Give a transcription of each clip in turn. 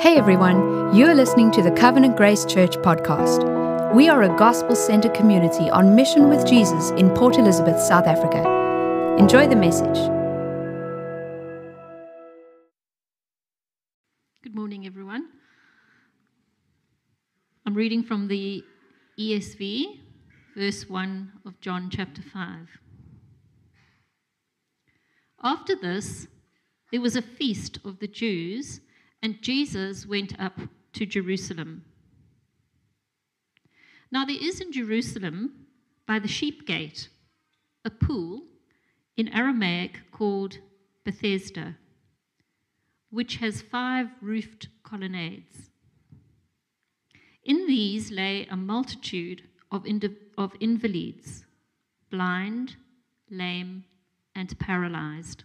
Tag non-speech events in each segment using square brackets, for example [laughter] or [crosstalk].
Hey everyone, you're listening to the Covenant Grace Church podcast. We are a gospel centered community on mission with Jesus in Port Elizabeth, South Africa. Enjoy the message. Good morning, everyone. I'm reading from the ESV, verse 1 of John chapter 5. After this, there was a feast of the Jews, and Jesus went up to Jerusalem. Now, there is in Jerusalem, by the sheep gate, a pool in Aramaic called Bethesda, which has five roofed colonnades. In these lay a multitude of, of invalids, blind, lame, and paralyzed.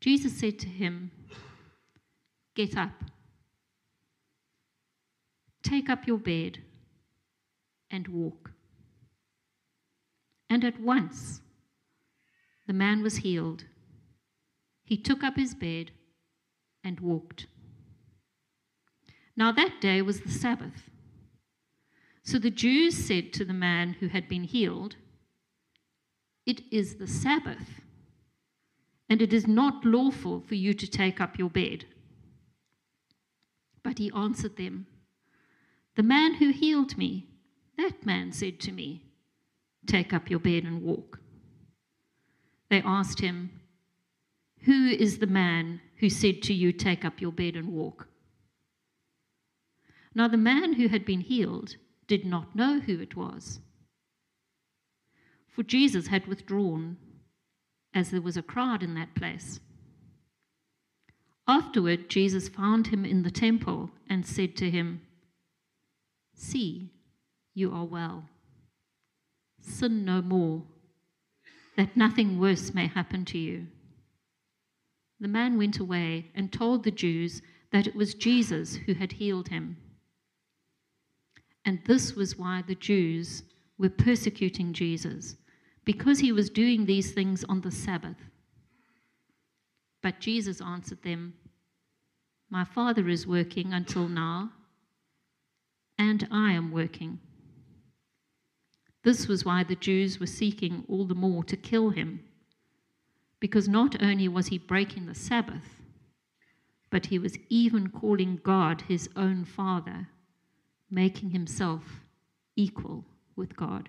Jesus said to him, Get up, take up your bed, and walk. And at once the man was healed. He took up his bed and walked. Now that day was the Sabbath. So the Jews said to the man who had been healed, It is the Sabbath and it is not lawful for you to take up your bed. But he answered them, The man who healed me, that man said to me, Take up your bed and walk. They asked him, Who is the man who said to you, Take up your bed and walk? Now the man who had been healed did not know who it was, for Jesus had withdrawn as there was a crowd in that place. Afterward, Jesus found him in the temple and said to him, See, you are well. Sin no more, that nothing worse may happen to you. The man went away and told the Jews that it was Jesus who had healed him. And this was why the Jews were persecuting Jesus because he was doing these things on the Sabbath. But Jesus answered them, My Father is working until now, and I am working. This was why the Jews were seeking all the more to kill him, because not only was he breaking the Sabbath, but he was even calling God his own Father, making himself equal with God.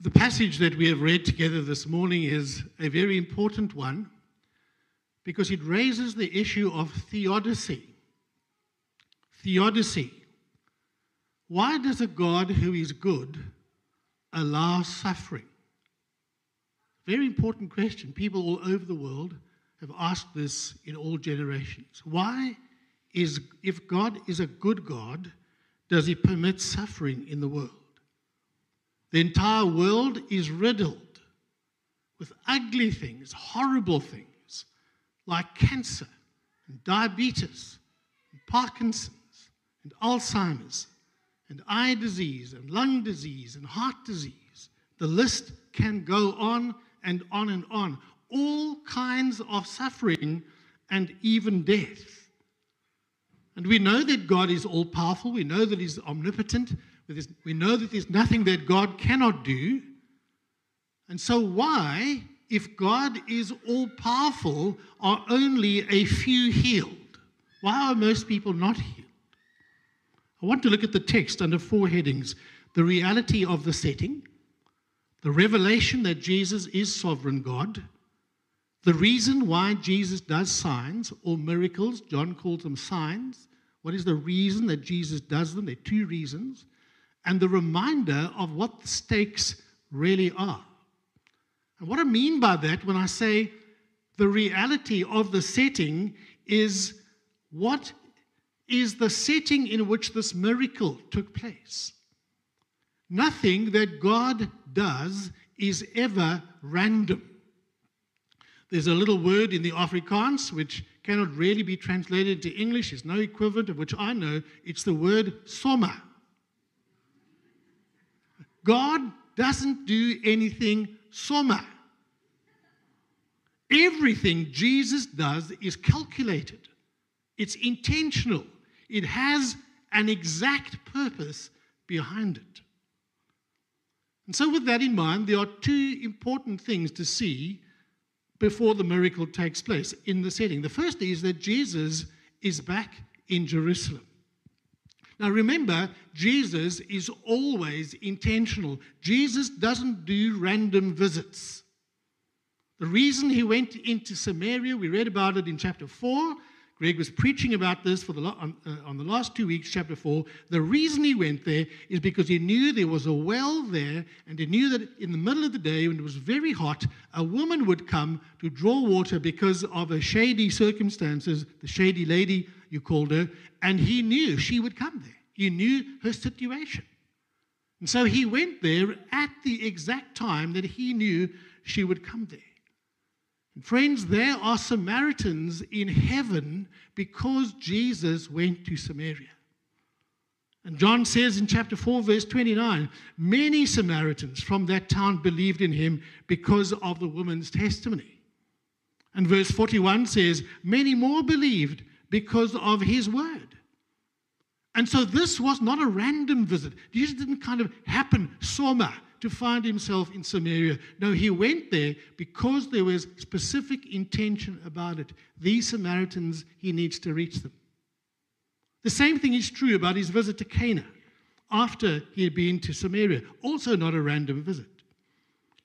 The passage that we have read together this morning is a very important one because it raises the issue of theodicy. Theodicy. Why does a God who is good allow suffering? Very important question. People all over the world have asked this in all generations. Why is, if God is a good God, does he permit suffering in the world? The entire world is riddled with ugly things, horrible things like cancer and diabetes and Parkinson's and Alzheimer's and eye disease and lung disease and heart disease. The list can go on and on and on. All kinds of suffering and even death. And we know that God is all powerful, we know that He's omnipotent, we know that there's nothing that God cannot do. And so, why, if God is all powerful, are only a few healed? Why are most people not healed? I want to look at the text under four headings the reality of the setting, the revelation that Jesus is sovereign God, the reason why Jesus does signs or miracles, John calls them signs, What is the reason that Jesus does them? There are two reasons. And the reminder of what the stakes really are. And what I mean by that when I say the reality of the setting is what is the setting in which this miracle took place. Nothing that God does is ever random. There's a little word in the Afrikaans which cannot really be translated into English. There's no equivalent of which I know. It's the word sommer. God doesn't do anything sommer. Everything Jesus does is calculated, it's intentional, it has an exact purpose behind it. And so, with that in mind, there are two important things to see before the miracle takes place in the setting. The first is that Jesus is back in Jerusalem. Now remember, Jesus is always intentional. Jesus doesn't do random visits. The reason he went into Samaria, we read about it in chapter 4, Greg was preaching about this for the, on, uh, on the last two weeks, chapter 4. The reason he went there is because he knew there was a well there, and he knew that in the middle of the day, when it was very hot, a woman would come to draw water because of her shady circumstances, the shady lady, you called her, and he knew she would come there. He knew her situation. And so he went there at the exact time that he knew she would come there. And Friends, there are Samaritans in heaven because Jesus went to Samaria. And John says in chapter 4, verse 29 many Samaritans from that town believed in him because of the woman's testimony. And verse 41 says, many more believed because of his word. And so this was not a random visit. Jesus didn't kind of happen, sommer, to find himself in Samaria. No, he went there because there was specific intention about it. These Samaritans, he needs to reach them. The same thing is true about his visit to Cana after he had been to Samaria. Also, not a random visit.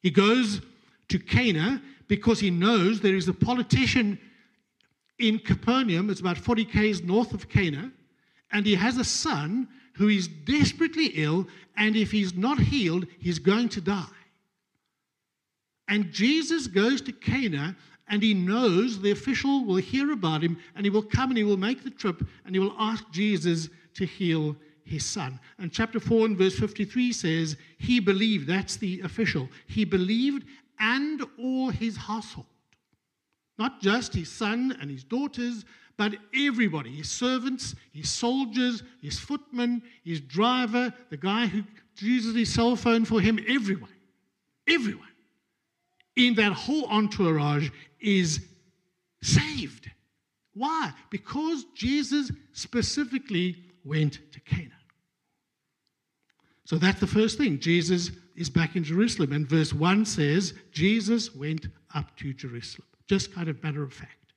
He goes to Cana because he knows there is a politician in Capernaum, it's about 40 k's north of Cana, and he has a son who is desperately ill, and if he's not healed, he's going to die. And Jesus goes to Cana, and he knows the official will hear about him, and he will come and he will make the trip, and he will ask Jesus to heal his son. And chapter 4 and verse 53 says, He believed, that's the official, he believed and all his household. Not just his son and his daughters, but everybody his servants, his soldiers, his footmen, his driver, the guy who uses his cell phone for him, everyone, everyone in that whole entourage is saved. Why? Because Jesus specifically went to Cana. So that's the first thing. Jesus is back in Jerusalem. And verse 1 says, Jesus went up to Jerusalem. Just kind of matter of fact.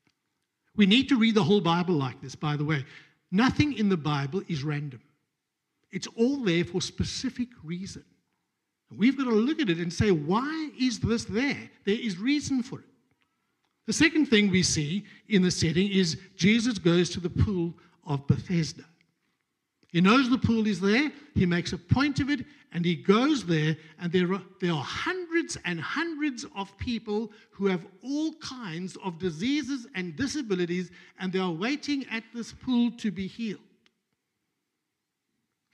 We need to read the whole Bible like this, by the way. Nothing in the Bible is random, it's all there for specific reason. We've got to look at it and say, why is this there? There is reason for it. The second thing we see in the setting is Jesus goes to the pool of Bethesda. He knows the pool is there, he makes a point of it, and he goes there, and there are, there are hundreds and hundreds of people who have all kinds of diseases and disabilities, and they are waiting at this pool to be healed.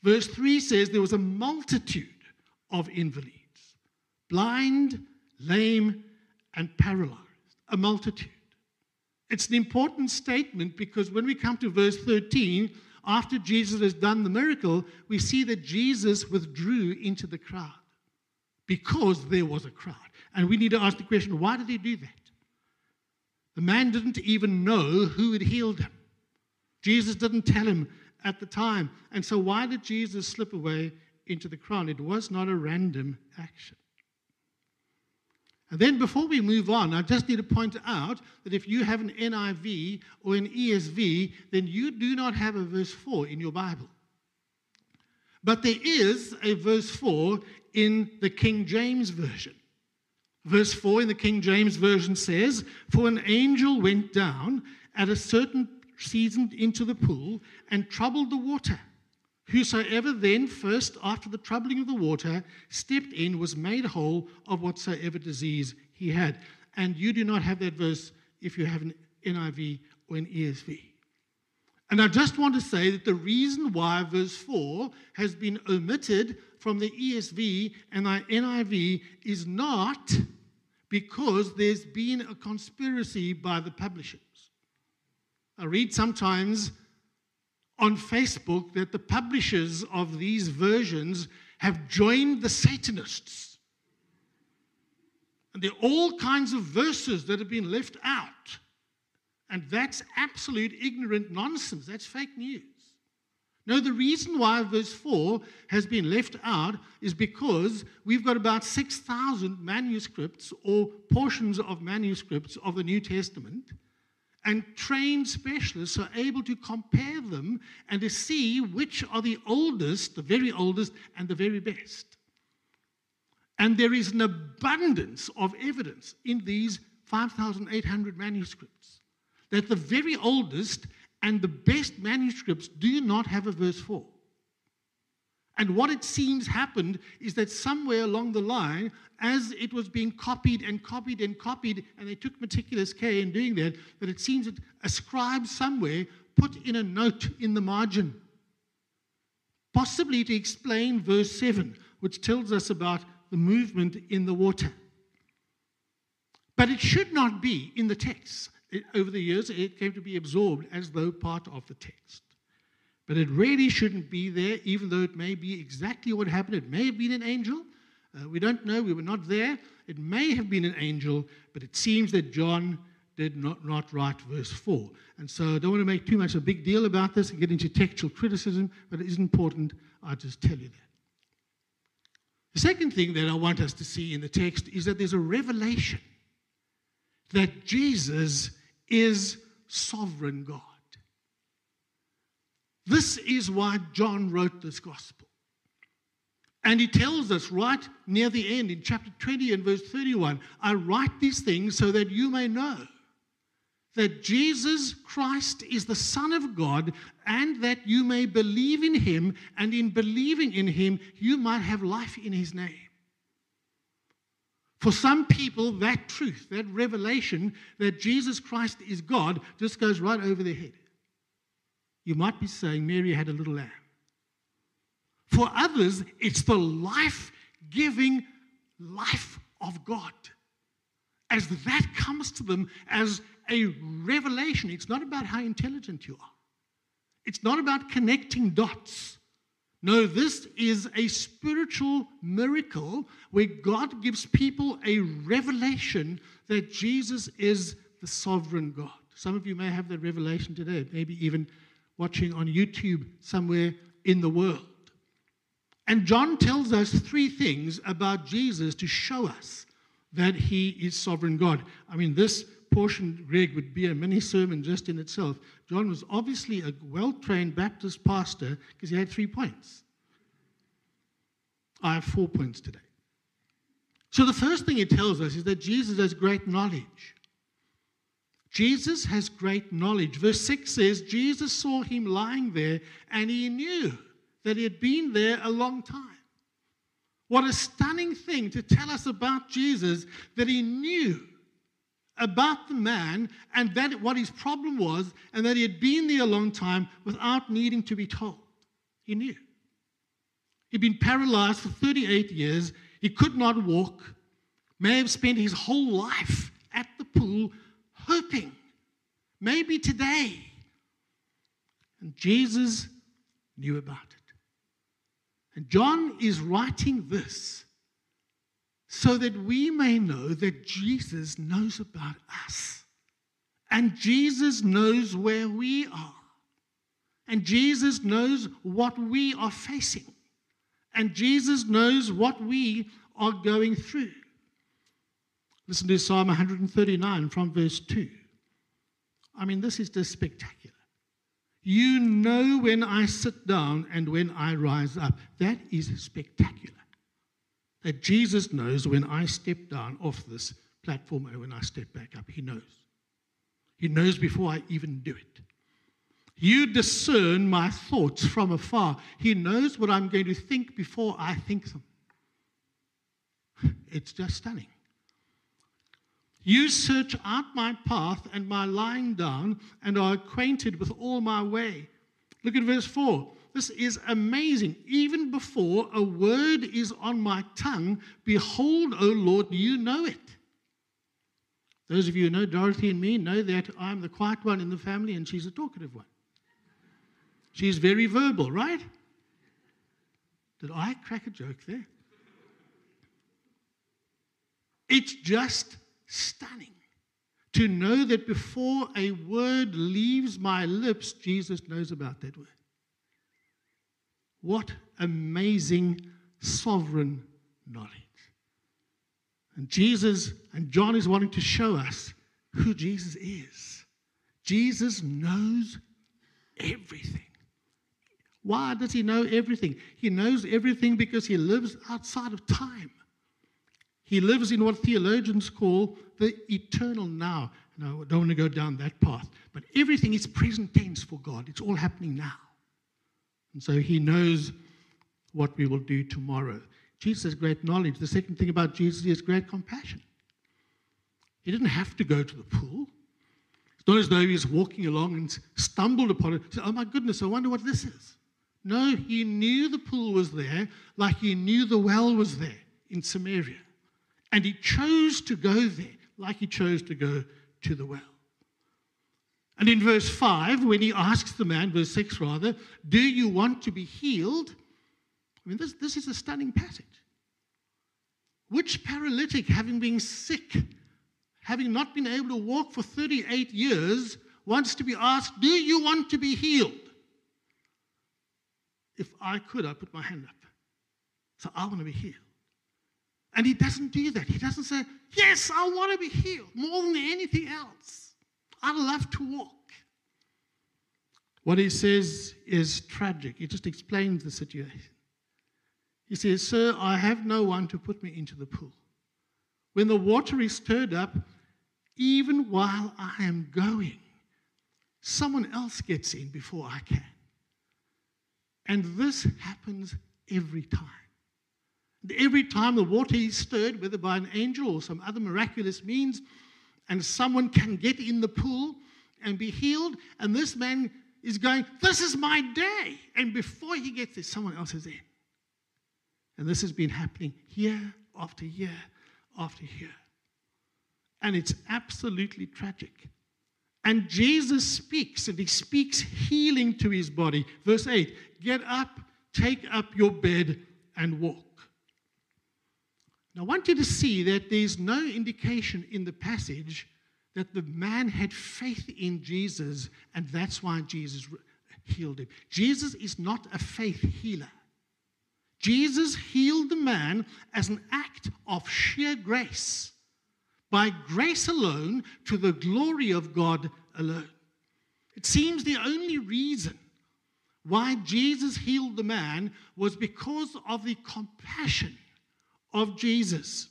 Verse 3 says there was a multitude of invalids blind, lame, and paralyzed. A multitude. It's an important statement because when we come to verse 13, after Jesus has done the miracle, we see that Jesus withdrew into the crowd because there was a crowd. And we need to ask the question why did he do that? The man didn't even know who had healed him. Jesus didn't tell him at the time. And so, why did Jesus slip away into the crowd? It was not a random action. And then before we move on, I just need to point out that if you have an NIV or an ESV, then you do not have a verse 4 in your Bible. But there is a verse 4 in the King James Version. Verse 4 in the King James Version says, For an angel went down at a certain season into the pool and troubled the water. Whosoever then first, after the troubling of the water, stepped in was made whole of whatsoever disease he had. And you do not have that verse if you have an NIV or an ESV. And I just want to say that the reason why verse 4 has been omitted from the ESV and the NIV is not because there's been a conspiracy by the publishers. I read sometimes on Facebook that the publishers of these versions have joined the Satanists. And there are all kinds of verses that have been left out. And that's absolute ignorant nonsense. That's fake news. No, the reason why verse 4 has been left out is because we've got about 6,000 manuscripts or portions of manuscripts of the New Testament and trained specialists are able to compare them and to see which are the oldest, the very oldest, and the very best. And there is an abundance of evidence in these 5,800 manuscripts that the very oldest and the best manuscripts do not have a verse 4. And what it seems happened is that somewhere along the line, as it was being copied and copied and copied, and they took meticulous care in doing that, that it seems that a scribe somewhere put in a note in the margin, possibly to explain verse 7, which tells us about the movement in the water. But it should not be in the text. It, over the years, it came to be absorbed as though part of the text. But it really shouldn't be there, even though it may be exactly what happened. It may have been an angel. Uh, we don't know. We were not there. It may have been an angel, but it seems that John did not, not write verse 4. And so I don't want to make too much of a big deal about this and get into textual criticism, but it is important. I just tell you that. The second thing that I want us to see in the text is that there's a revelation that Jesus is sovereign God. This is why John wrote this gospel. And he tells us right near the end in chapter 20 and verse 31 I write these things so that you may know that Jesus Christ is the Son of God and that you may believe in him, and in believing in him, you might have life in his name. For some people, that truth, that revelation that Jesus Christ is God, just goes right over their head you might be saying Mary had a little lamb. For others, it's the life giving life of God. As that comes to them as a revelation, it's not about how intelligent you are, it's not about connecting dots. No, this is a spiritual miracle where God gives people a revelation that Jesus is the sovereign God. Some of you may have that revelation today, maybe even watching on YouTube somewhere in the world. And John tells us three things about Jesus to show us that he is sovereign God. I mean, this portion, Greg, would be a mini sermon just in itself. John was obviously a well trained Baptist pastor because he had three points. I have four points today. So, the first thing he tells us is that Jesus has great knowledge. Jesus has great knowledge. Verse 6 says, Jesus saw him lying there and he knew that he had been there a long time. What a stunning thing to tell us about Jesus that he knew about the man and that what his problem was and that he had been there a long time without needing to be told. He knew. He'd been paralyzed for 38 years. He could not walk, may have spent his whole life at the pool hoping, maybe today. And Jesus knew about it. And John is writing this so that we may know that Jesus knows about us. And Jesus knows where we are. And Jesus knows what we are facing. And Jesus knows what we are going through. Listen to Psalm 139 from verse 2. I mean, this is just spectacular. You know when I sit down and when I rise up. That is spectacular. That Jesus knows when I step down off this platform and when I step back up. He knows. He knows before I even do it. You discern my thoughts from afar. He knows what I'm going to think before I think them. [laughs] It's just stunning. You search out my path and my lying down and are acquainted with all my way. Look at verse 4. This is amazing. Even before a word is on my tongue, behold, O Lord, you know it. Those of you who know Dorothy and me know that I'm the quiet one in the family and she's a talkative one. She's very verbal, right? Did I crack a joke there? It's just stunning to know that before a word leaves my lips, Jesus knows about that word. What amazing sovereign knowledge. And Jesus and John is wanting to show us who Jesus is. Jesus knows everything. Why does he know everything? He knows everything because he lives outside of time. He lives in what theologians call the eternal now. No, I don't want to go down that path. But everything is present tense for God, it's all happening now. And so he knows what we will do tomorrow. Jesus has great knowledge. The second thing about Jesus is great compassion. He didn't have to go to the pool. It's not as though he was walking along and stumbled upon it. Said, oh my goodness, I wonder what this is. No, he knew the pool was there like he knew the well was there in Samaria. And he chose to go there like he chose to go to the well. And in verse 5, when he asks the man, verse 6 rather, do you want to be healed? I mean, this, this is a stunning passage. Which paralytic, having been sick, having not been able to walk for 38 years, wants to be asked, Do you want to be healed? If I could, I'd put my hand up. So I want to be healed. And he doesn't do that. He doesn't say, Yes, I want to be healed more than anything else. I love to walk. What he says is tragic. He just explains the situation. He says, Sir, I have no one to put me into the pool. When the water is stirred up, even while I am going, someone else gets in before I can. And this happens every time. Every time the water is stirred, whether by an angel or some other miraculous means, and someone can get in the pool and be healed. And this man is going, This is my day. And before he gets there, someone else is in. And this has been happening year after year after year. And it's absolutely tragic. And Jesus speaks, and he speaks healing to his body. Verse 8 Get up, take up your bed, and walk. Now, I want you to see that there's no indication in the passage that the man had faith in Jesus, and that's why Jesus healed him. Jesus is not a faith healer. Jesus healed the man as an act of sheer grace, by grace alone, to the glory of God alone. It seems the only reason why Jesus healed the man was because of the compassion of Jesus.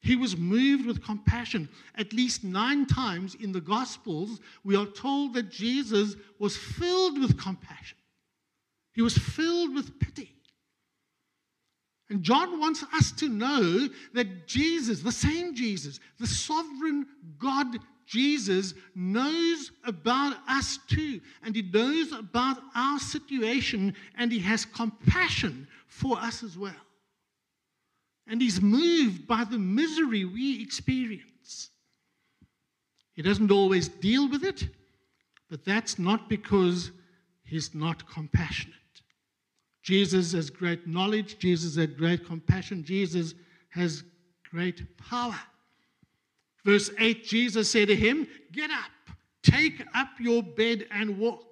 He was moved with compassion. At least nine times in the Gospels, we are told that Jesus was filled with compassion. He was filled with pity. And John wants us to know that Jesus, the same Jesus, the sovereign God Jesus, knows about us too. And he knows about our situation and he has compassion for us as well and he's moved by the misery we experience. He doesn't always deal with it, but that's not because he's not compassionate. Jesus has great knowledge, Jesus had great compassion, Jesus has great power. Verse 8 Jesus said to him, Get up, take up your bed and walk.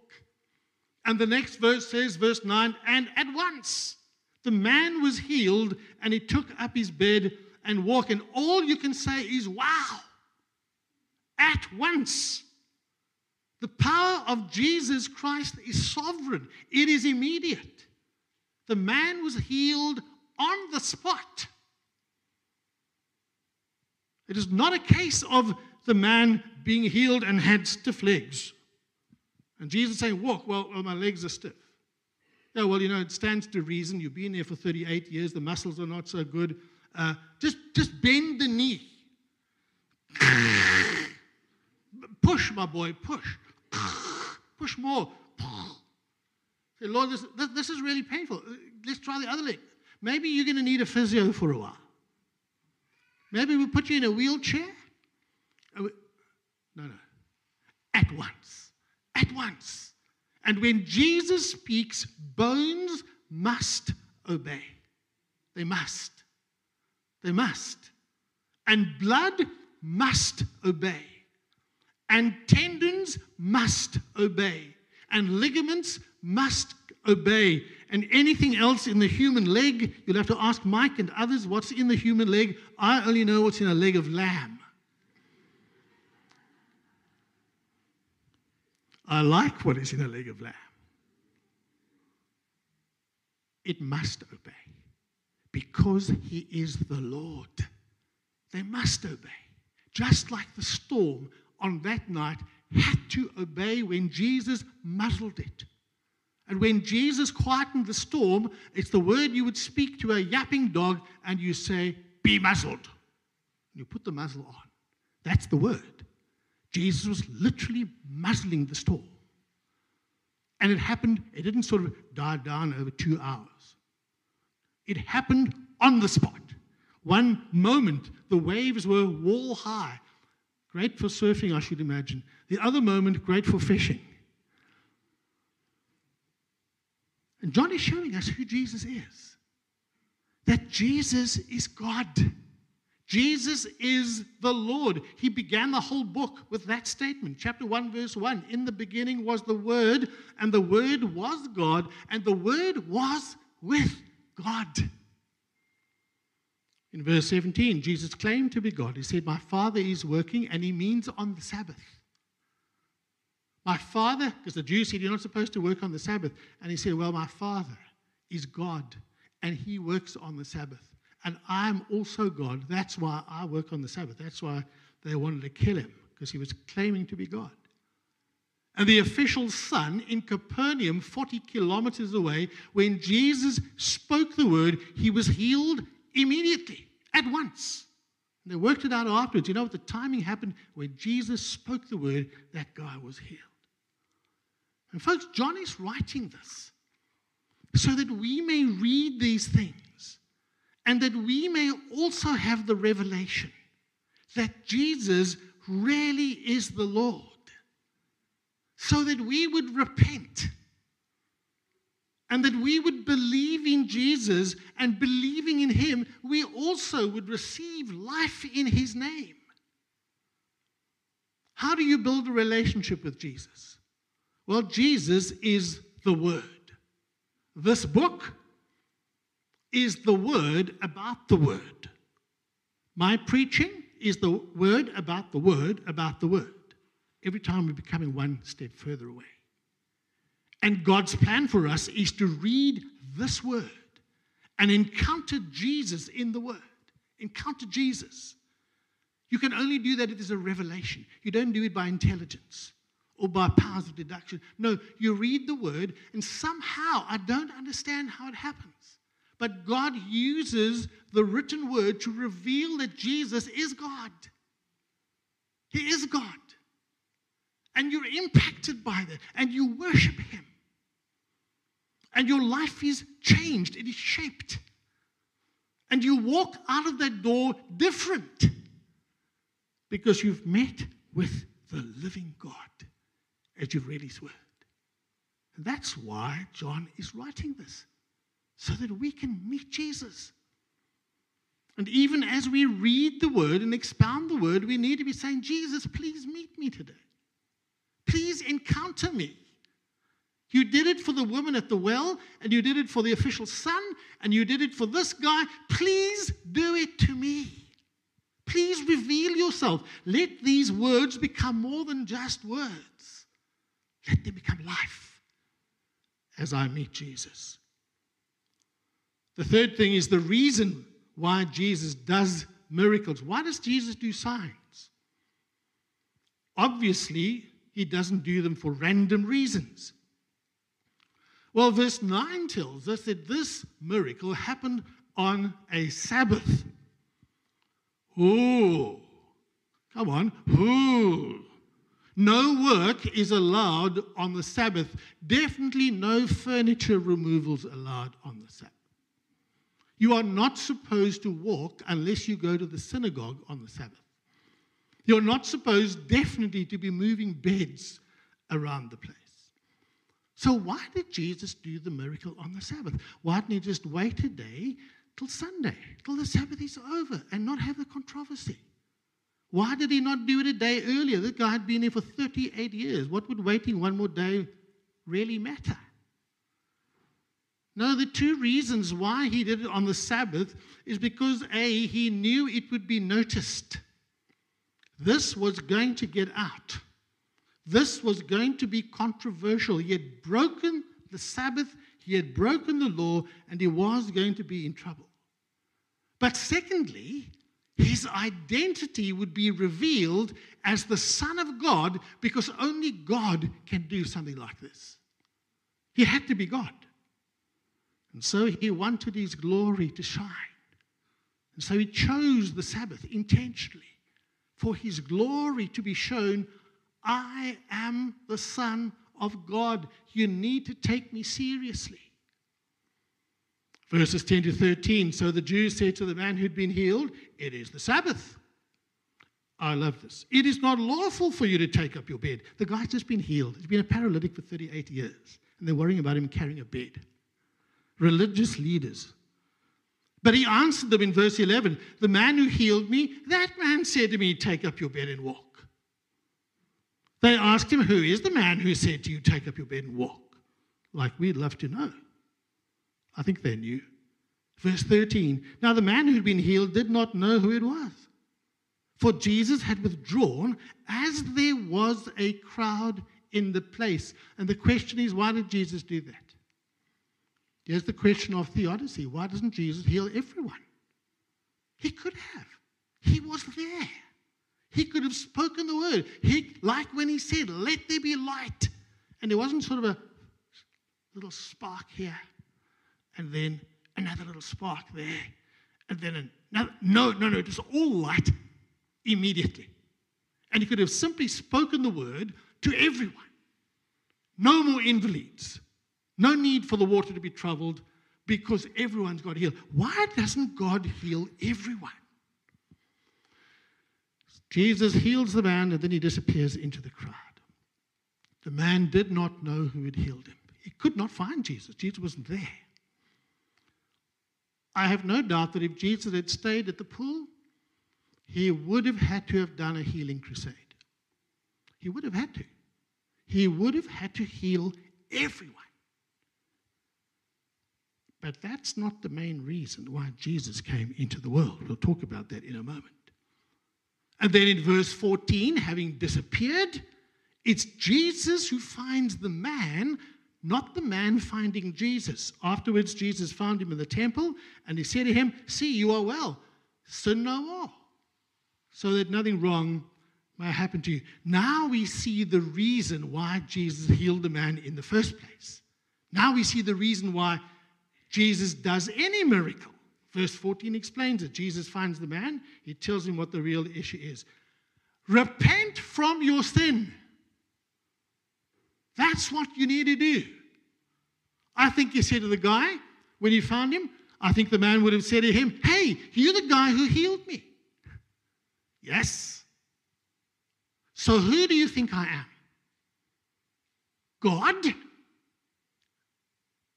And the next verse says, verse 9, and at once the man was healed and he took up his bed and walked. And all you can say is, wow, at once. The power of Jesus Christ is sovereign, it is immediate. The man was healed on the spot. It is not a case of the man being healed and had stiff legs And Jesus saying, Walk. Well, well, my legs are stiff. Yeah, well, you know, it stands to reason. You've been there for 38 years. The muscles are not so good. Uh, just, just bend the knee. push, my boy, push. push more. Say, Lord, this, this, this is really painful. Let's try the other leg. Maybe you're going to need a physio for a while. Maybe we'll put you in a wheelchair. No, no. At once. At once. And when Jesus speaks, bones must obey. They must. They must. And blood must obey. And tendons must obey. And ligaments must obey. And anything else in the human leg, you'll have to ask Mike and others what's in the human leg. I only know what's in a leg of lamb. I like what is in a leg of lamb. It must obey because he is the Lord. They must obey. Just like the storm on that night had to obey when Jesus muzzled it. And when Jesus quietened the storm, it's the word you would speak to a yapping dog and you say, Be muzzled. You put the muzzle on. That's the word. Jesus was literally muzzling the storm. And it happened, it didn't sort of die down over two hours. It happened on the spot. One moment, the waves were wall high. Great for surfing, I should imagine. The other moment, great for fishing. And John is showing us who Jesus is. That Jesus is God. Jesus is the Lord. He began the whole book with that statement. Chapter 1, verse 1. In the beginning was the Word, and the Word was God, and the Word was with God. In verse 17, Jesus claimed to be God. He said, My Father is working, and he means on the Sabbath. My Father, because the Jews said you're not supposed to work on the Sabbath. And he said, Well, my Father is God, and he works on the Sabbath. And I'm also God. That's why I work on the Sabbath. That's why they wanted to kill him, because he was claiming to be God. And the official son in Capernaum, 40 kilometers away, when Jesus spoke the word, he was healed immediately, at once. And they worked it out afterwards. You know what? The timing happened when Jesus spoke the word, that guy was healed. And folks, John is writing this so that we may read these things and that we may also have the revelation that Jesus really is the Lord, so that we would repent and that we would believe in Jesus and believing in Him, we also would receive life in His name. How do you build a relationship with Jesus? Well, Jesus is the Word. This book is the word about the word. My preaching is the word about the word about the word. Every time we're becoming one step further away. And God's plan for us is to read this word and encounter Jesus in the word. Encounter Jesus. You can only do that if there's a revelation. You don't do it by intelligence or by powers of deduction. No, you read the word, and somehow I don't understand how it happens. But God uses the written word to reveal that Jesus is God. He is God. And you're impacted by that, and you worship Him. And your life is changed, it is shaped. And you walk out of that door different because you've met with the living God as you've read His word. And that's why John is writing this so that we can meet Jesus. And even as we read the word and expound the word, we need to be saying, Jesus, please meet me today. Please encounter me. You did it for the woman at the well, and you did it for the official son, and you did it for this guy. Please do it to me. Please reveal yourself. Let these words become more than just words, let them become life as I meet Jesus. The third thing is the reason why Jesus does miracles. Why does Jesus do signs? Obviously, he doesn't do them for random reasons. Well, verse 9 tells us that this miracle happened on a Sabbath. Oh, come on. Ooh. No work is allowed on the Sabbath. Definitely no furniture removals allowed on the Sabbath. You are not supposed to walk unless you go to the synagogue on the Sabbath. You're not supposed, definitely, to be moving beds around the place. So, why did Jesus do the miracle on the Sabbath? Why didn't he just wait a day till Sunday, till the Sabbath is over, and not have the controversy? Why did he not do it a day earlier? This guy had been here for 38 years. What would waiting one more day really matter? No, the two reasons why he did it on the Sabbath is because A, he knew it would be noticed. This was going to get out. This was going to be controversial. He had broken the Sabbath, he had broken the law, and he was going to be in trouble. But secondly, his identity would be revealed as the Son of God because only God can do something like this. He had to be God. And so he wanted his glory to shine. And so he chose the Sabbath intentionally for his glory to be shown. I am the Son of God. You need to take me seriously. Verses 10 to 13. So the Jews said to the man who'd been healed, It is the Sabbath. I love this. It is not lawful for you to take up your bed. The guy's just been healed. He's been a paralytic for 38 years, and they're worrying about him carrying a bed. Religious leaders. But he answered them in verse 11 The man who healed me, that man said to me, Take up your bed and walk. They asked him, Who is the man who said to you, Take up your bed and walk? Like we'd love to know. I think they knew. Verse 13 Now the man who'd been healed did not know who it was. For Jesus had withdrawn as there was a crowd in the place. And the question is, why did Jesus do that? Here's the question of theodicy why doesn't Jesus heal everyone? He could have, he was there. He could have spoken the word. He, like when he said, Let there be light. And there wasn't sort of a little spark here and then another little spark there, and then another. No, no, no, it was all light immediately. And he could have simply spoken the word to everyone. No more invalids. No need for the water to be troubled because everyone's got healed. Why doesn't God heal everyone? Jesus heals the man and then he disappears into the crowd. The man did not know who had healed him. He could not find Jesus. Jesus wasn't there. I have no doubt that if Jesus had stayed at the pool, he would have had to have done a healing crusade. He would have had to. He would have had to heal everyone. But that's not the main reason why Jesus came into the world. We'll talk about that in a moment. And then in verse 14, having disappeared, it's Jesus who finds the man not the man finding Jesus. Afterwards, Jesus found him in the temple and he said to him, See, you are well. Sin no more, so that nothing wrong may happen to you. Now we see the reason why Jesus healed the man in the first place. Now we see the reason why Jesus does any miracle. Verse 14 explains it. Jesus finds the man, he tells him what the real issue is. Repent from your sin. That's what you need to do. I think he said to the guy when he found him, I think the man would have said to him, Hey, you're the guy who healed me. Yes. So who do you think I am? God?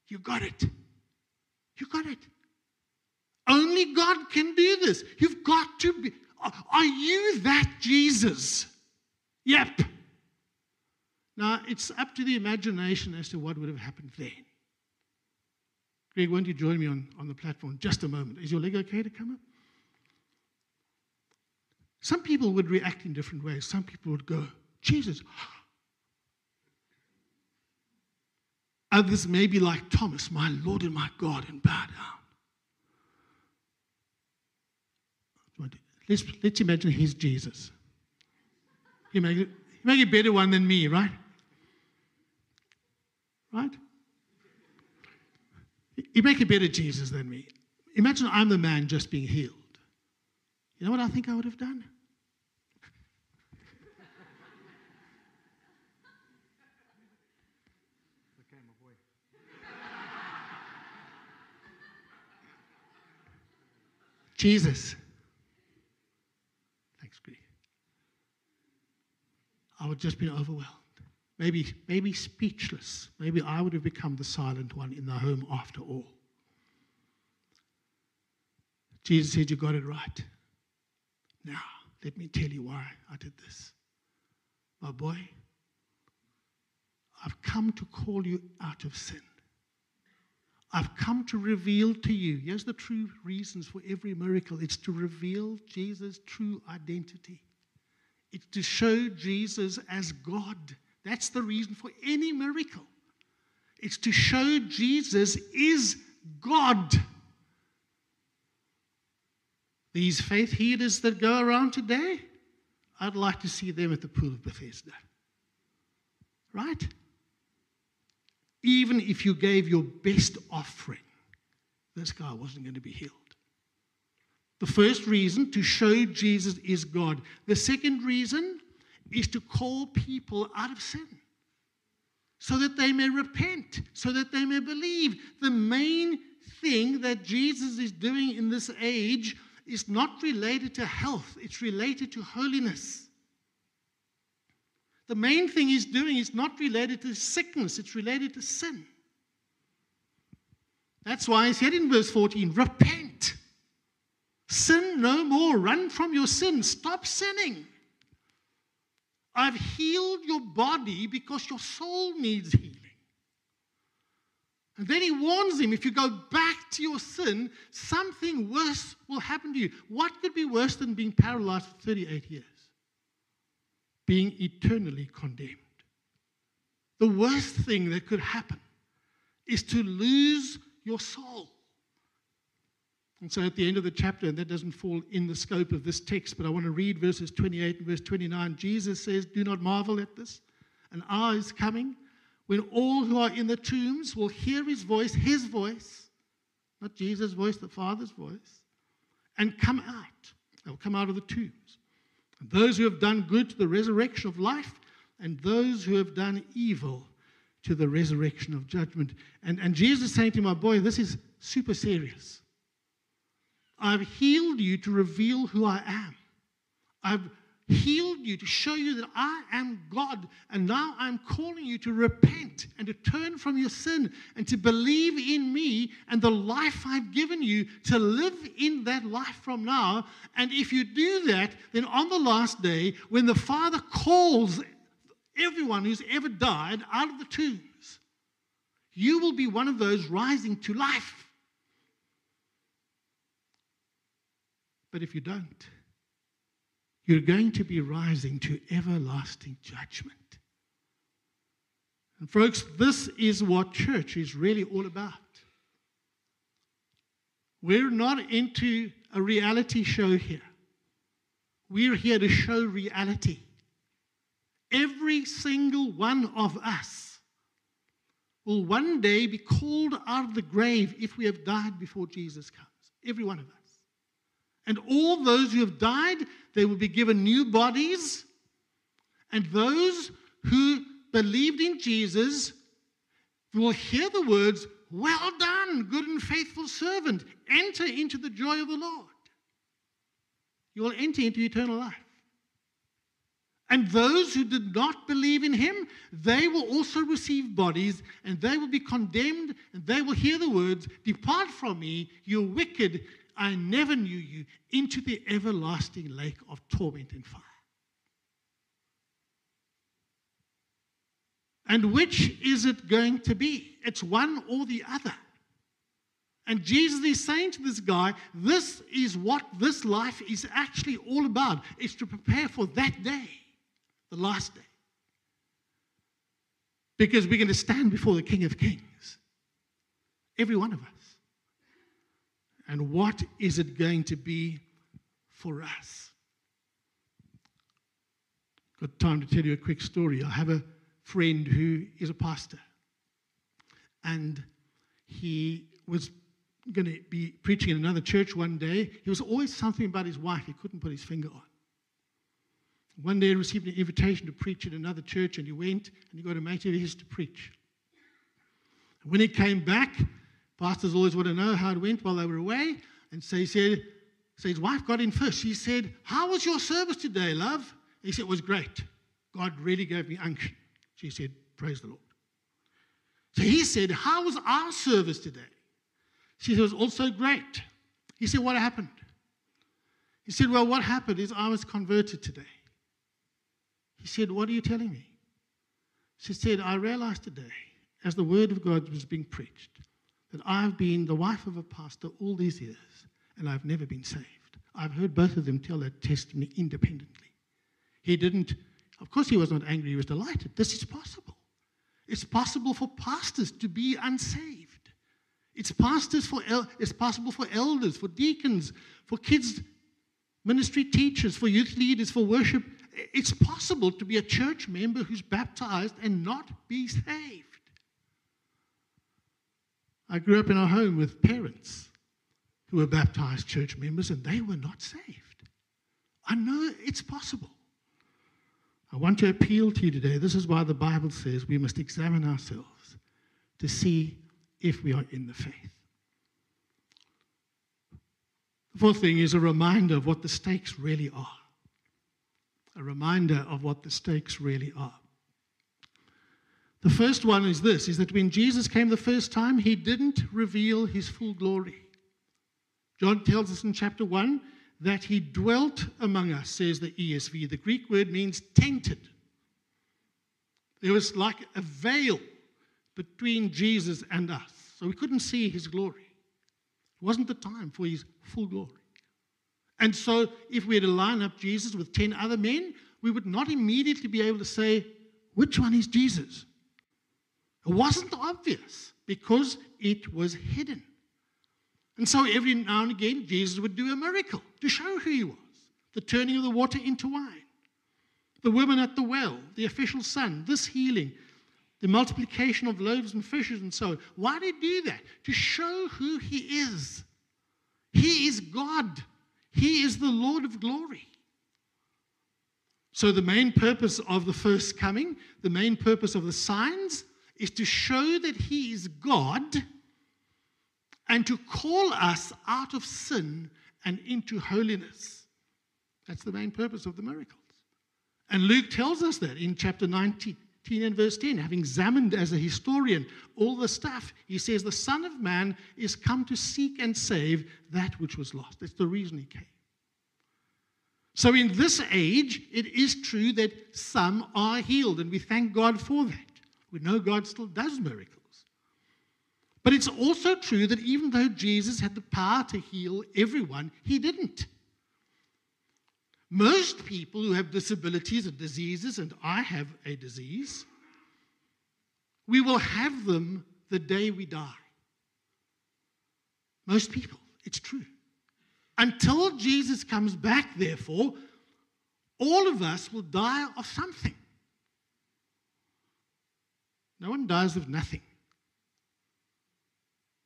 You got it. You got it. Only God can do this. You've got to be. Are you that Jesus? Yep. Now, it's up to the imagination as to what would have happened then. Greg, won't you join me on, on the platform just a moment? Is your leg okay to come up? Some people would react in different ways. Some people would go, Jesus. Others may be like Thomas, my Lord and my God, and bow down. Let's, let's imagine he's Jesus. He may, You make a better one than me, right? Right? You make a better Jesus than me. Imagine I'm the man just being healed. You know what I think I would have done? Jesus. Thanks, Greg. I would just been overwhelmed. Maybe, maybe speechless. Maybe I would have become the silent one in the home after all. Jesus said, You got it right. Now, let me tell you why I did this. My boy, I've come to call you out of sin. I've come to reveal to you. Here's the true reasons for every miracle it's to reveal Jesus' true identity, it's to show Jesus as God. That's the reason for any miracle. It's to show Jesus is God. These faith healers that go around today, I'd like to see them at the pool of Bethesda. Right? Even if you gave your best offering, this guy wasn't going to be healed. The first reason, to show Jesus is God. The second reason is to call people out of sin so that they may repent, so that they may believe. The main thing that Jesus is doing in this age is not related to health, it's related to holiness. The main thing he's doing is not related to sickness, it's related to sin. That's why he said in verse 14, repent. Sin no more. Run from your sin. Stop sinning. I've healed your body because your soul needs healing. And then he warns him if you go back to your sin, something worse will happen to you. What could be worse than being paralyzed for 38 years? Being eternally condemned. The worst thing that could happen is to lose your soul. And so at the end of the chapter, and that doesn't fall in the scope of this text, but I want to read verses 28 and verse 29. Jesus says, Do not marvel at this. An hour is coming when all who are in the tombs will hear his voice, his voice, not Jesus' voice, the Father's voice, and come out. They'll come out of the tombs. Those who have done good to the resurrection of life, and those who have done evil to the resurrection of judgment. And, and Jesus is saying to my boy, this is super serious. I've healed you to reveal who I am. I've healed you to show you that I am God. And now I'm calling you to repent and to turn from your sin and to believe in me and the life I've given you to live in that life from now. And if you do that, then on the last day, when the Father calls everyone who's ever died out of the tombs, you will be one of those rising to life. But if you don't, you're going to be rising to everlasting judgment. And, folks, this is what church is really all about. We're not into a reality show here, we're here to show reality. Every single one of us will one day be called out of the grave if we have died before Jesus comes. Every one of us. And all those who have died, they will be given new bodies. And those who believed in Jesus will hear the words, Well done, good and faithful servant. Enter into the joy of the Lord. You will enter into eternal life. And those who did not believe in him, they will also receive bodies, and they will be condemned, and they will hear the words, Depart from me, you wicked, I never knew you, into the everlasting lake of torment and fire. And which is it going to be? It's one or the other. And Jesus is saying to this guy, this is what this life is actually all about. It's to prepare for that day, the last day. Because we're going to stand before the King of Kings. Every one of us. And what is it going to be for us? got time to tell you a quick story. I have a friend who is a pastor, and he was going to be preaching in another church one day. He was always something about his wife he couldn't put his finger on. One day he received an invitation to preach in another church, and he went and he got a mate of his to preach. When he came back, pastors always want to know how it went while they were away. And so he said, so his wife got in first. She said, How was your service today, love? He said, It was great. God really gave me unction. She said, Praise the Lord. So he said, How was our service today? She said, It was also great. He said, What happened? He said, Well, what happened is I was converted today. He said, What are you telling me? She said, I realized today, as the word of God was being preached, that I've been the wife of a pastor all these years and I've never been saved. I've heard both of them tell that testimony independently. He didn't, of course, he was not angry, he was delighted. This is possible. It's possible for pastors to be unsaved. It's pastors for el- it's possible for elders, for deacons, for kids ministry teachers, for youth leaders, for worship. It's possible to be a church member who's baptized and not be saved. I grew up in a home with parents who were baptized church members and they were not saved. I know it's possible. I want to appeal to you today. This is why the Bible says we must examine ourselves to see if we are in the faith. The fourth thing is a reminder of what the stakes really are. A reminder of what the stakes really are. The first one is this is that when Jesus came the first time, he didn't reveal his full glory. John tells us in chapter 1 that he dwelt among us, says the ESV. The Greek word means tented. There was like a veil between Jesus and us, so we couldn't see his glory. It wasn't the time for his full glory. And so, if we had to line up Jesus with 10 other men, we would not immediately be able to say, which one is Jesus? It wasn't obvious because it was hidden. And so every now and again, Jesus would do a miracle to show who he was the turning of the water into wine, the woman at the well, the official son, this healing, the multiplication of loaves and fishes, and so on. Why did he do that? To show who he is. He is God, he is the Lord of glory. So, the main purpose of the first coming, the main purpose of the signs, is to show that He is God and to call us out of sin and into holiness. That's the main purpose of the miracles. And Luke tells us that in chapter 19 and verse 10, having examined as a historian all the stuff, he says, The Son of Man is come to seek and save that which was lost. That's the reason he came. So, in this age, it is true that some are healed, and we thank God for that. We know God still does miracles. But it's also true that even though Jesus had the power to heal everyone, he didn't. Most people who have disabilities and diseases, and I have a disease, we will have them the day we die. Most people, it's true. Until Jesus comes back, therefore, all of us will die of something. No one dies of nothing.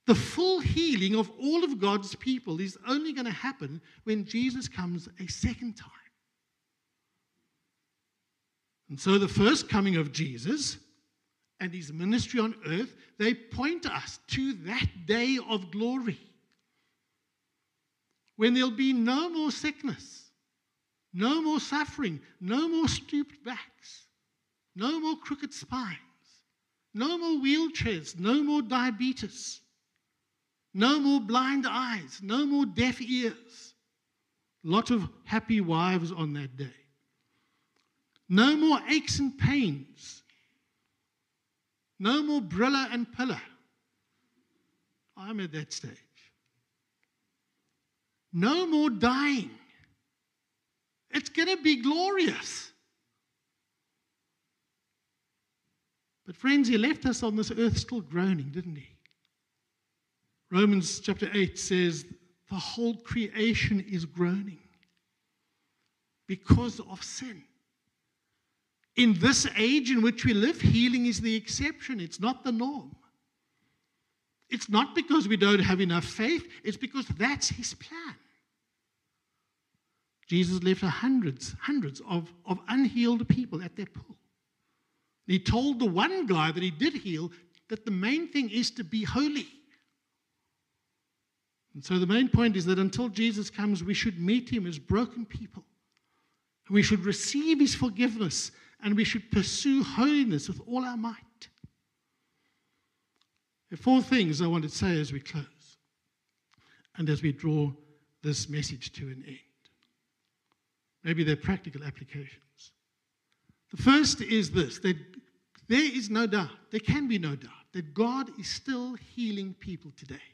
The full healing of all of God's people is only going to happen when Jesus comes a second time. And so the first coming of Jesus and his ministry on earth, they point us to that day of glory when there'll be no more sickness, no more suffering, no more stooped backs, no more crooked spines no more wheelchairs, no more diabetes, no more blind eyes, no more deaf ears. Lot of happy wives on that day. No more aches and pains. No more brilla and pillar. I'm at that stage. No more dying. It's going to be glorious. But, friends, he left us on this earth still groaning, didn't he? Romans chapter 8 says the whole creation is groaning because of sin. In this age in which we live, healing is the exception, it's not the norm. It's not because we don't have enough faith, it's because that's his plan. Jesus left hundreds, hundreds of, of unhealed people at that pool. He told the one guy that he did heal that the main thing is to be holy. And so the main point is that until Jesus comes, we should meet him as broken people. We should receive his forgiveness and we should pursue holiness with all our might. There are four things I want to say as we close and as we draw this message to an end. Maybe they're practical applications. The first is this that there is no doubt, there can be no doubt, that God is still healing people today.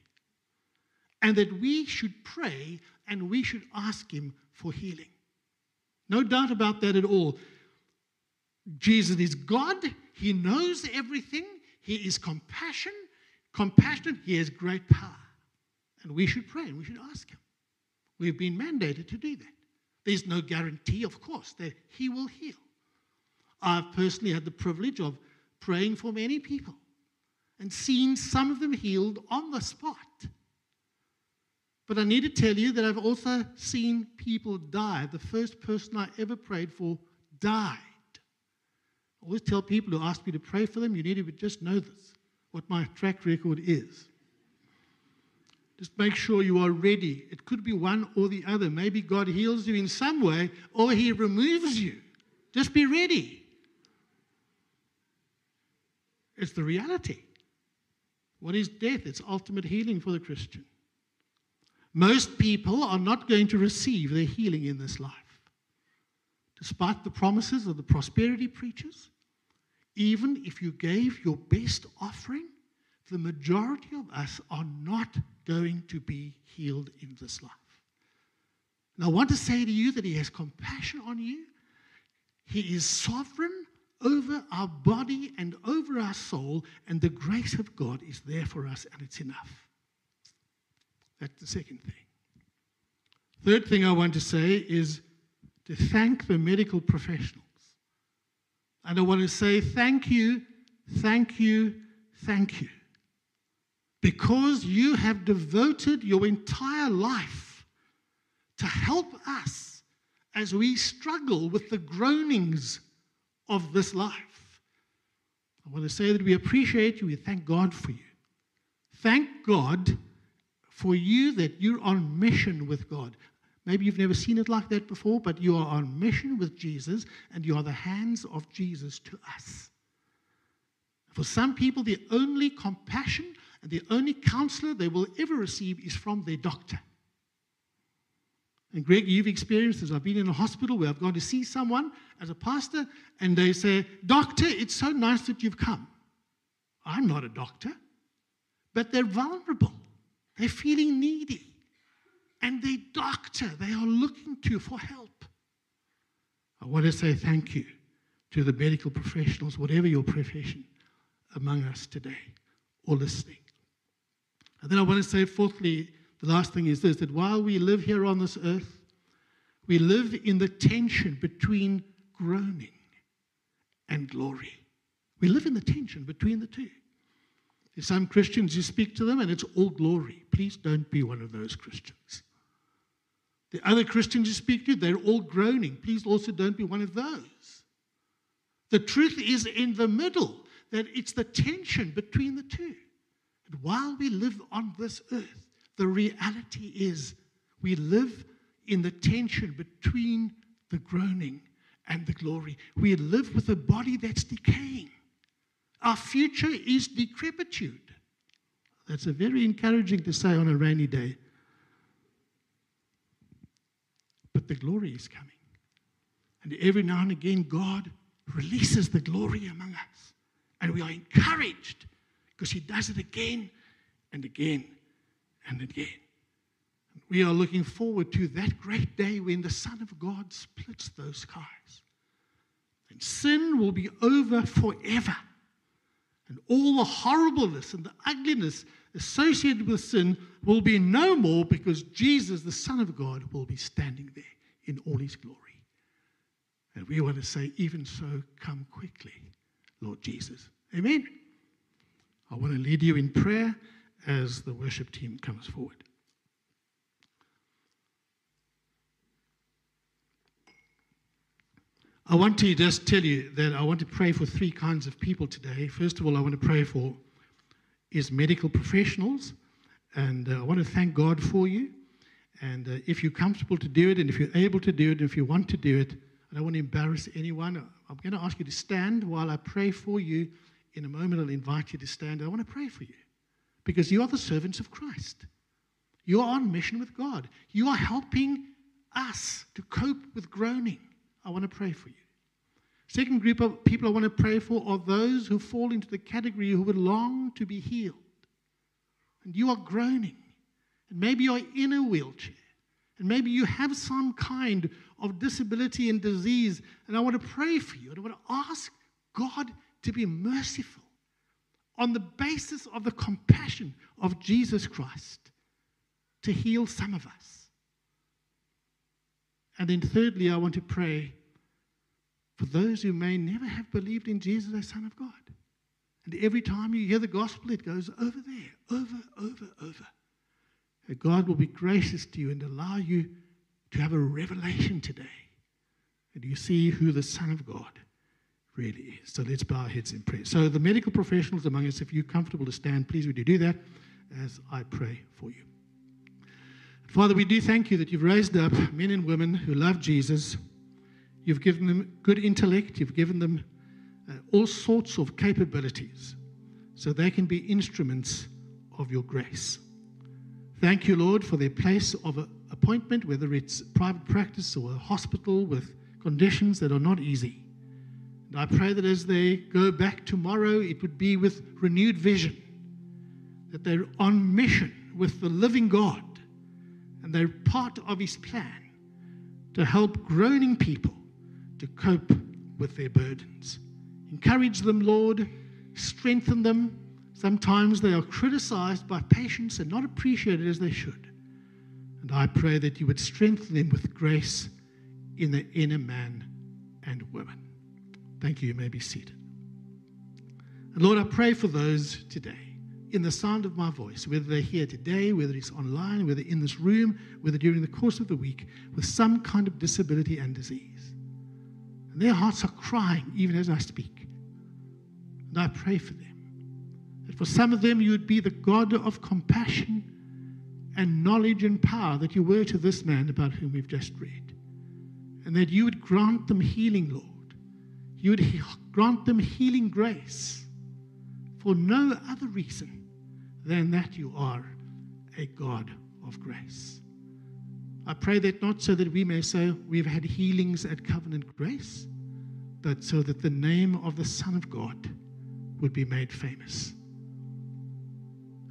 And that we should pray and we should ask Him for healing. No doubt about that at all. Jesus is God, He knows everything, He is compassion, compassionate, He has great power. And we should pray and we should ask Him. We've been mandated to do that. There's no guarantee, of course, that He will heal. I've personally had the privilege of praying for many people and seen some of them healed on the spot. But I need to tell you that I've also seen people die. The first person I ever prayed for died. I always tell people who ask me to pray for them, you need to just know this, what my track record is. Just make sure you are ready. It could be one or the other. Maybe God heals you in some way or he removes you. Just be ready. It's the reality. What is death? It's ultimate healing for the Christian. Most people are not going to receive their healing in this life. Despite the promises of the prosperity preachers, even if you gave your best offering, the majority of us are not going to be healed in this life. And I want to say to you that He has compassion on you. He is sovereign over our body and over our soul, and the grace of God is there for us, and it's enough. That's the second thing. Third thing I want to say is to thank the medical professionals. And I want to say thank you, thank you, thank you. Because you have devoted your entire life to help us as we struggle with the groanings of this life. I want to say that we appreciate you. We thank God for you. Thank God for you that you're on mission with God. Maybe you've never seen it like that before, but you are on mission with Jesus and you are the hands of Jesus to us. For some people, the only compassion and the only counselor they will ever receive is from their doctor. And Greg, you've experienced this. I've been in a hospital where I've gone to see someone as a pastor, and they say, Doctor, it's so nice that you've come. I'm not a doctor, but they're vulnerable. They're feeling needy. And they doctor, they are looking to you for help. I want to say thank you to the medical professionals, whatever your profession, among us today or listening. And then I want to say, fourthly, the last thing is this that while we live here on this earth, we live in the tension between groaning and glory. We live in the tension between the two. There's some Christians, you speak to them and it's all glory. Please don't be one of those Christians. The other Christians you speak to, they're all groaning. Please also don't be one of those. The truth is in the middle, that it's the tension between the two. And while we live on this earth, the reality is we live in the tension between the groaning and the glory. We live with a body that's decaying. Our future is decrepitude. That's a very encouraging to say on a rainy day. But the glory is coming. And every now and again, God releases the glory among us. And we are encouraged because He does it again and again and again. We are looking forward to that great day when the Son of God splits those skies. And sin will be over forever. And all the horribleness and the ugliness associated with sin will be no more because Jesus, the Son of God, will be standing there in all his glory. And we want to say, even so, come quickly, Lord Jesus. Amen. I want to lead you in prayer as the worship team comes forward. I want to just tell you that I want to pray for three kinds of people today. First of all, I want to pray for is medical professionals, and uh, I want to thank God for you. And uh, if you're comfortable to do it, and if you're able to do it, if you want to do it, I don't want to embarrass anyone. I'm going to ask you to stand while I pray for you. In a moment, I'll invite you to stand. I want to pray for you because you are the servants of Christ. You are on mission with God. You are helping us to cope with groaning. I want to pray for you. Second group of people I want to pray for are those who fall into the category who would long to be healed. And you are groaning. And maybe you're in a wheelchair. And maybe you have some kind of disability and disease. And I want to pray for you. And I want to ask God to be merciful on the basis of the compassion of Jesus Christ to heal some of us. And then, thirdly, I want to pray for those who may never have believed in Jesus as Son of God. And every time you hear the gospel, it goes over there, over, over, over. That God will be gracious to you and allow you to have a revelation today. And you see who the Son of God really. So let's bow our heads in prayer. So, the medical professionals among us, if you're comfortable to stand, please would you do that as I pray for you. Father, we do thank you that you've raised up men and women who love Jesus You've given them good intellect. You've given them uh, all sorts of capabilities so they can be instruments of your grace. Thank you, Lord, for their place of appointment, whether it's private practice or a hospital with conditions that are not easy. And I pray that as they go back tomorrow, it would be with renewed vision, that they're on mission with the living God and they're part of His plan to help groaning people to cope with their burdens. Encourage them, Lord. Strengthen them. Sometimes they are criticized by patients and not appreciated as they should. And I pray that you would strengthen them with grace in the inner man and woman. Thank you. You may be seated. And Lord, I pray for those today in the sound of my voice, whether they're here today, whether it's online, whether in this room, whether during the course of the week, with some kind of disability and disease. And their hearts are crying even as I speak. And I pray for them. That for some of them you would be the God of compassion and knowledge and power that you were to this man about whom we've just read. And that you would grant them healing, Lord. You would grant them healing grace for no other reason than that you are a God of grace. I pray that not so that we may say we've had healings at covenant grace, but so that the name of the Son of God would be made famous.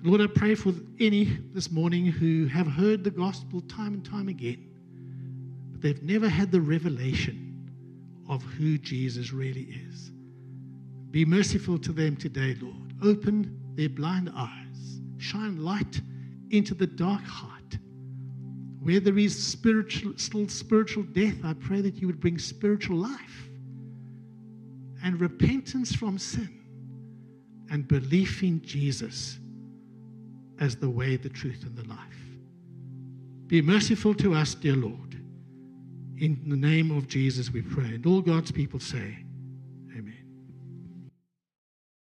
Lord, I pray for any this morning who have heard the gospel time and time again, but they've never had the revelation of who Jesus really is. Be merciful to them today, Lord. Open their blind eyes, shine light into the dark heart where there is spiritual, still spiritual death, I pray that you would bring spiritual life and repentance from sin and belief in Jesus as the way, the truth, and the life. Be merciful to us, dear Lord. In the name of Jesus, we pray. And all God's people say,